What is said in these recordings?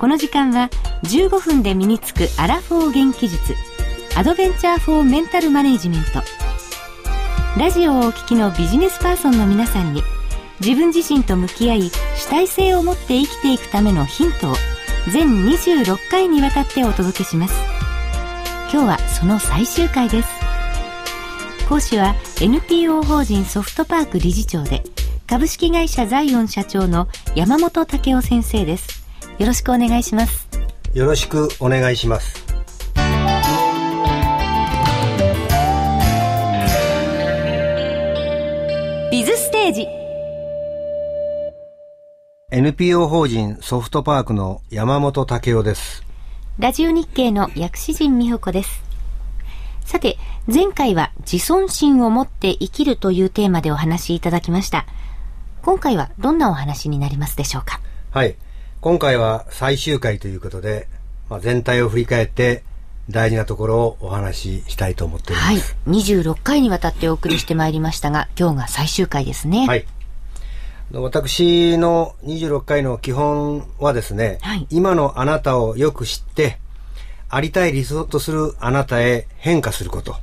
この時間は15分で身につくアラフォー元気術アドベンチャーフォーメンタルマネジメント。ラジオをお聞きのビジネスパーソンの皆さんに自分自身と向き合い主体性を持って生きていくためのヒントを全26回にわたってお届けします。今日はその最終回です。講師は NPO 法人ソフトパーク理事長で株式会社ザイオン社長の山本武雄先生です。よろしくお願いします。よろしくお願いします。ビズステージ。NPO 法人ソフトパークの山本武雄です。ラジオ日経の薬師陣美穂子です。さて前回は自尊心を持って生きるというテーマでお話しいただきました。今回はどんなお話になりますでしょうか？はい今回は最終回ということで、まあ、全体を振り返って大事なところをお話ししたいと思っております。はい。26回にわたってお送りしてまいりましたが、今日が最終回ですね。はい。私の26回の基本はですね、はい、今のあなたをよく知って、ありたい理想とするあなたへ変化すること。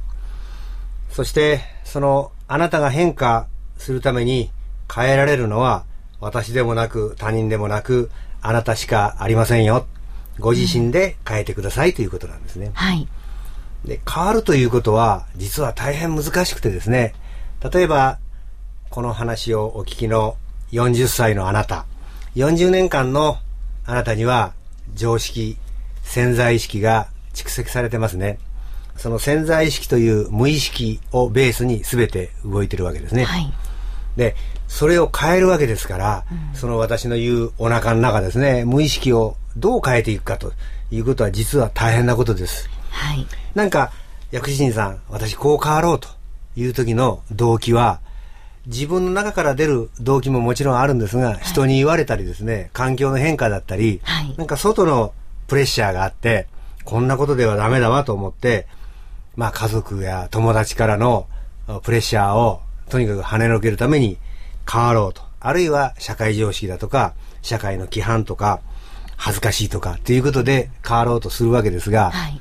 そして、そのあなたが変化するために変えられるのは私でもなく他人でもなくあなたしかありませんよ。ご自身で変えてくださいということなんですね。はい。で、変わるということは、実は大変難しくてですね、例えば、この話をお聞きの40歳のあなた、40年間のあなたには常識、潜在意識が蓄積されてますね。その潜在意識という無意識をベースに全て動いてるわけですね。はい。で、それを変えるわけですから、うん、その私の言うお腹の中ですね、無意識をどう変えていくかということは実は大変なことです。はい。なんか、薬師人さん、私こう変わろうという時の動機は、自分の中から出る動機ももちろんあるんですが、はい、人に言われたりですね、環境の変化だったり、はい、なんか外のプレッシャーがあって、こんなことではダメだわと思って、まあ家族や友達からのプレッシャーをとにかく跳ねのけるために変わろうと。あるいは社会常識だとか、社会の規範とか、恥ずかしいとかっていうことで変わろうとするわけですが、はい、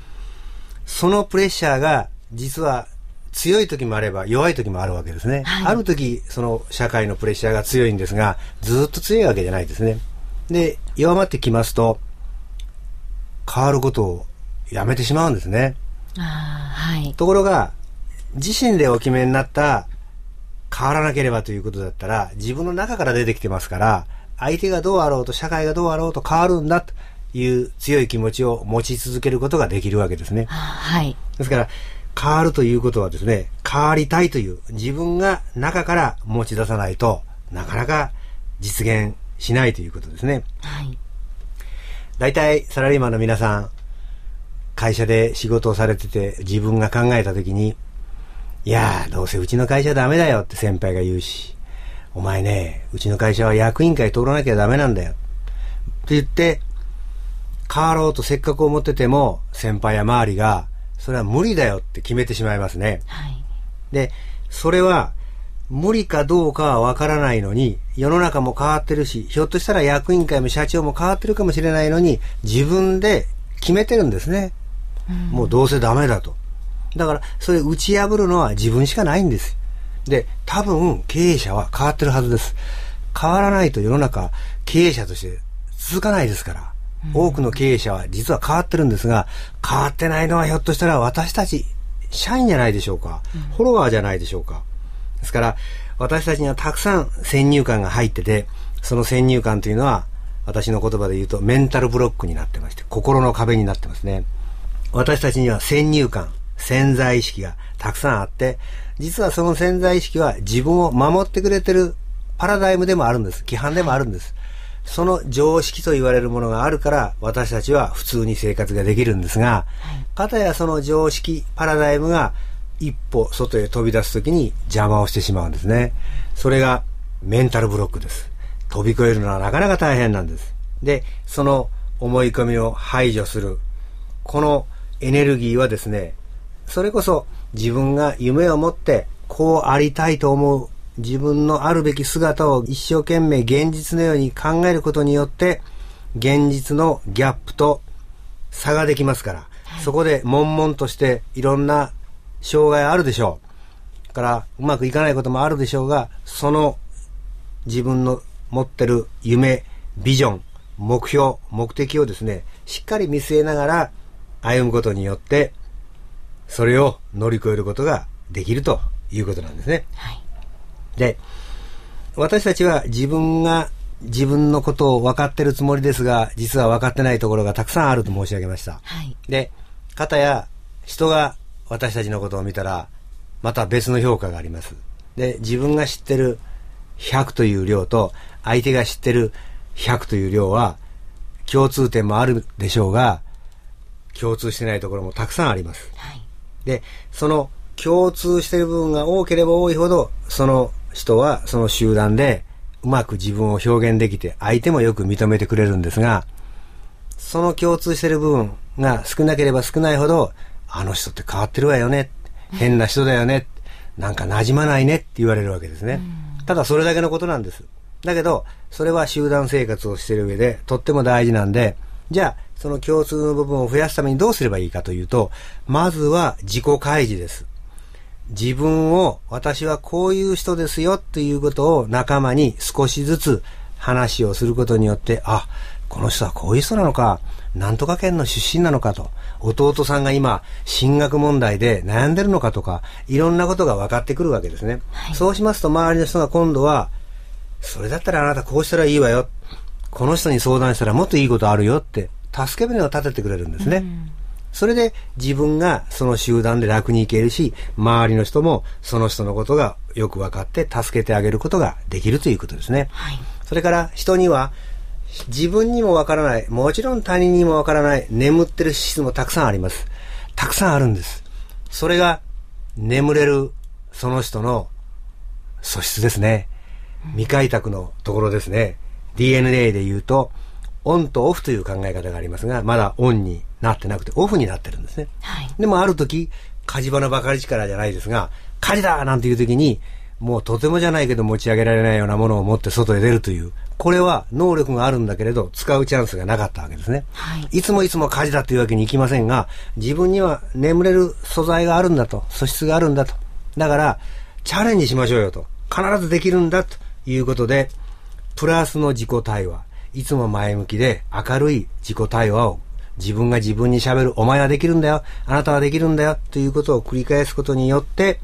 そのプレッシャーが実は強い時もあれば弱い時もあるわけですね。はい、ある時、その社会のプレッシャーが強いんですが、ずっと強いわけじゃないですね。で、弱まってきますと、変わることをやめてしまうんですね。はい、ところが、自身でお決めになった変わらなければということだったら、自分の中から出てきてますから、相手がどうあろうと、社会がどうあろうと変わるんだという強い気持ちを持ち続けることができるわけですね。はい。ですから、変わるということはですね、変わりたいという自分が中から持ち出さないとなかなか実現しないということですね。はい。大体サラリーマンの皆さん、会社で仕事をされてて自分が考えたときに、いやー、どうせうちの会社ダメだよって先輩が言うし、お前ね、うちの会社は役員会通らなきゃダメなんだよ。って言って、変わろうとせっかく思ってても、先輩や周りが、それは無理だよって決めてしまいますね。はい、で、それは、無理かどうかはわからないのに、世の中も変わってるし、ひょっとしたら役員会も社長も変わってるかもしれないのに、自分で決めてるんですね。うん、もうどうせダメだと。だから、それ打ち破るのは自分しかないんです。で、多分経営者は変わってるはずです。変わらないと世の中経営者として続かないですから。多くの経営者は実は変わってるんですが、変わってないのはひょっとしたら私たち、社員じゃないでしょうか。フォロワーじゃないでしょうか。ですから、私たちにはたくさん先入観が入ってて、その先入観というのは、私の言葉で言うとメンタルブロックになってまして、心の壁になってますね。私たちには先入観、潜在意識がたくさんあって、実はその潜在意識は自分を守ってくれてるパラダイムでもあるんです。規範でもあるんです。その常識と言われるものがあるから私たちは普通に生活ができるんですが、かたやその常識、パラダイムが一歩外へ飛び出すときに邪魔をしてしまうんですね。それがメンタルブロックです。飛び越えるのはなかなか大変なんです。で、その思い込みを排除する、このエネルギーはですね、それこそ自分が夢を持ってこうありたいと思う自分のあるべき姿を一生懸命現実のように考えることによって現実のギャップと差ができますから、はい、そこで悶々としていろんな障害あるでしょう。からうまくいかないこともあるでしょうが、その自分の持ってる夢、ビジョン、目標、目的をですね、しっかり見据えながら歩むことによって、それを乗り越えることができるということなんですね。はい、で、私たちは自分が自分のことを分かってるつもりですが、実は分かってないところがたくさんあると申し上げました。はい、で、方や人が私たちのことを見たら、また別の評価があります。で、自分が知ってる100という量と、相手が知ってる100という量は、共通点もあるでしょうが、共通してないところもたくさんあります。はい、で、その共通している部分が多ければ多いほど、その人はその集団でうまく自分を表現できて、相手もよく認めてくれるんですが、その共通している部分が少なければ少ないほど、あの人って変わってるわよね。変な人だよね。なんか馴染まないねって言われるわけですね。ただそれだけのことなんです。だけど、それは集団生活をしている上でとっても大事なんで、じゃあ、その共通の部分を増やすためにどうすればいいかというと、まずは自己開示です。自分を、私はこういう人ですよっていうことを仲間に少しずつ話をすることによって、あ、この人はこういう人なのか、なんとか県の出身なのかと、弟さんが今、進学問題で悩んでるのかとか、いろんなことが分かってくるわけですね。はい、そうしますと、周りの人が今度は、それだったらあなたこうしたらいいわよ。この人に相談したらもっといいことあるよって、助け舟を立ててくれるんですね。うんそれで自分がその集団で楽に行けるし、周りの人もその人のことがよく分かって助けてあげることができるということですね。はい、それから人には自分にもわからない、もちろん他人にもわからない、眠ってる資質もたくさんあります。たくさんあるんです。それが、眠れる、その人の素質ですね。未開拓のところですね。DNA で言うと、オンとオフという考え方がありますが、まだオンになってなくて、オフになってるんですね。はい、でもある時、火事場のばかり力じゃないですが、火事だなんていう時に、もうとてもじゃないけど持ち上げられないようなものを持って外へ出るという、これは能力があるんだけれど、使うチャンスがなかったわけですね。はい、いつもいつも火事だというわけにいきませんが、自分には眠れる素材があるんだと、素質があるんだと。だから、チャレンジしましょうよと。必ずできるんだということで、プラスの自己対話。いつも前向きで明るい自己対話を自分が自分に喋る。お前はできるんだよ。あなたはできるんだよ。ということを繰り返すことによって、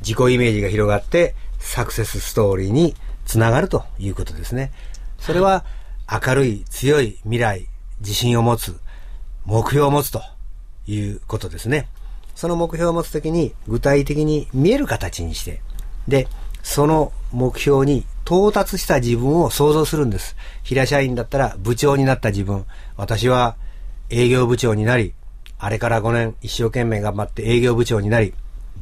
自己イメージが広がって、サクセスストーリーにつながるということですね。それは明るい強い未来、自信を持つ、目標を持つということですね。その目標を持つときに具体的に見える形にして、で、その目標に到達した自分を想像するんです。平社員だったら部長になった自分。私は営業部長になり、あれから5年一生懸命頑張って営業部長になり、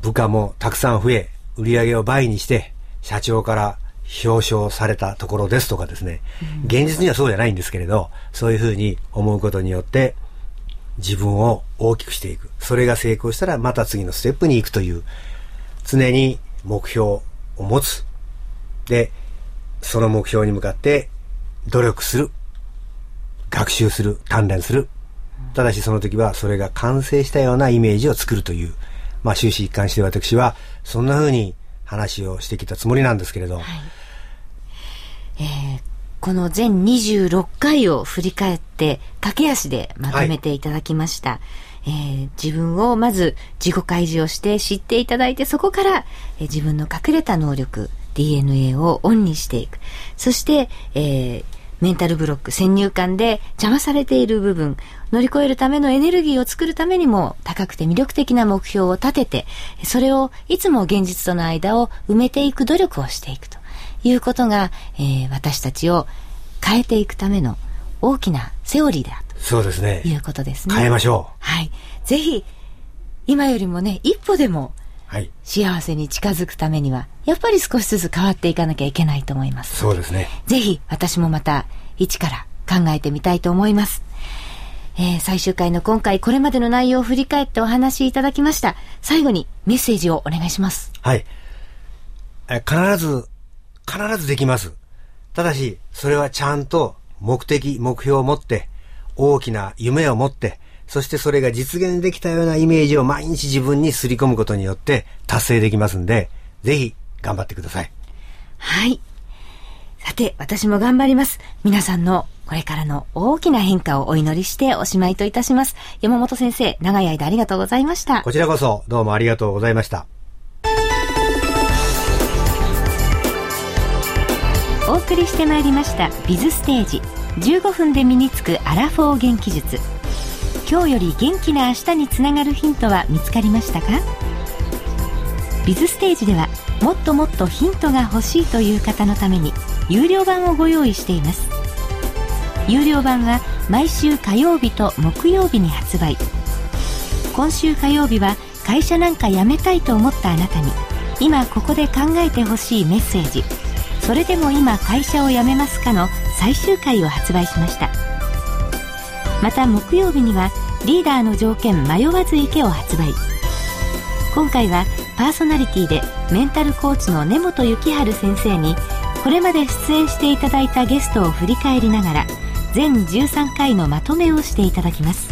部下もたくさん増え、売り上げを倍にして、社長から表彰されたところですとかですね、現実にはそうじゃないんですけれど、そういうふうに思うことによって、自分を大きくしていく。それが成功したらまた次のステップに行くという、常に目標を持つ。で、その目標に向かって努力する。学習する。鍛錬する。ただしその時はそれが完成したようなイメージを作るという、まあ終始一貫して私はそんな風に話をしてきたつもりなんですけれど。はい、えー、この全26回を振り返って駆け足でまとめていただきました。はいえー、自分をまず自己開示をして知っていただいてそこから、えー、自分の隠れた能力 DNA をオンにしていくそして、えー、メンタルブロック、先入観で邪魔されている部分、乗り越えるためのエネルギーを作るためにも高くて魅力的な目標を立てて、それをいつも現実との間を埋めていく努力をしていくということが、えー、私たちを変えていくための大きなセオリーだそうですね。ということですね。変えましょう。はい。ぜひ、今よりもね、一歩でもはい。幸せに近づくためには、やっぱり少しずつ変わっていかなきゃいけないと思います。そうですね。ぜひ、私もまた、一から考えてみたいと思います。えー、最終回の今回、これまでの内容を振り返ってお話しいただきました。最後にメッセージをお願いします。はい。え必ず、必ずできます。ただし、それはちゃんと目的、目標を持って、大きな夢を持って、そしてそれが実現できたようなイメージを毎日自分にすり込むことによって達成できますんで、ぜひ頑張ってください。はい。さて、私も頑張ります。皆さんのこれからの大きな変化をお祈りしておしまいといたします。山本先生、長い間ありがとうございました。こちらこそどうもありがとうございました。お送りしてまいりました「ビズステージ15分で身につくアラフォー元気術」今日より元気な明日につながるヒントは見つかりましたか？ビズステージではもっともっとヒントが欲しいという方のために有料版をご用意しています。有料版は毎週火曜日と木曜日に発売。今週火曜日は会社なんか辞めたいと思ったあなたに今ここで考えてほしいメッセージ。それでも今会社を辞めますかの最終回を発売しました。また木曜日にはリーダーの条件迷わず行けを発売。今回はパーソナリティでメンタルコーチの根本幸春先生にこれまで出演していただいたゲストを振り返りながら全13回のまとめをしていただきます。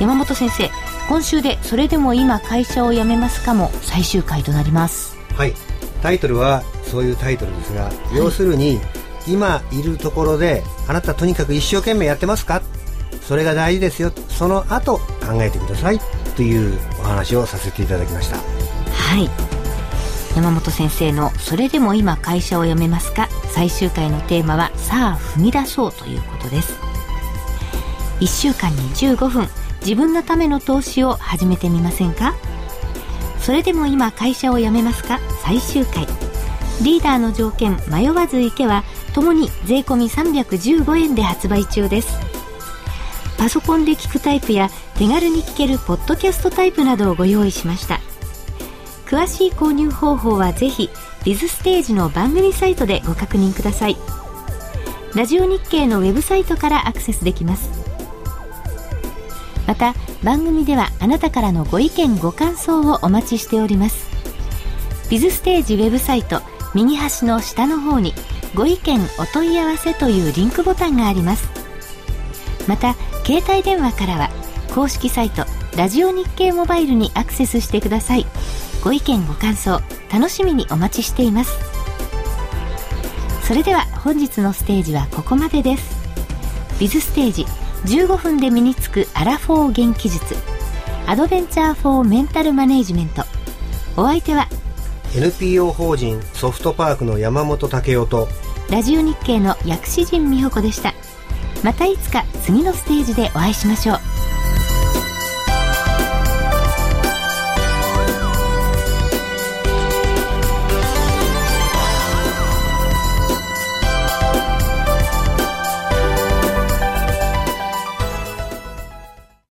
山本先生今週でそれでも今会社を辞めますかも最終回となります。はい。タイトルはそういうタイトルですが、要するに、今いるところで、あなたとにかく一生懸命やってますか？それが大事ですよ。その後考えてください。というお話をさせていただきました。はい山本先生の「それでも今会社を辞めますか?」最終回のテーマは「さあ踏み出そう」ということです1週間に15分自分のための投資を始めてみませんか？それでも今会社を辞めますか？最終回リーダーの条件迷わず行けはともに税込315円で発売中です。パソコンで聞くタイプや手軽に聞けるポッドキャストタイプなどをご用意しました。詳しい購入方法はぜひビズステージの番組サイトでご確認ください。ラジオ日経のウェブサイトからアクセスできます。また番組ではあなたからのご意見ご感想をお待ちしております。ビズステージウェブサイト右端の下の方にご意見お問い合わせというリンクボタンがあります。また携帯電話からは公式サイトラジオ日経モバイルにアクセスしてください。ご意見ご感想楽しみにお待ちしています。それでは本日のステージはここまでです。ビズステージ15分で身につくアラフォー元気術。アドベンチャーフォーメンタルマネジメント。お相手は NPO 法人ソフトパークの山本武雄とラジオ日経の薬師陣美穂子でした。またいつか次のステージでお会いしましょう。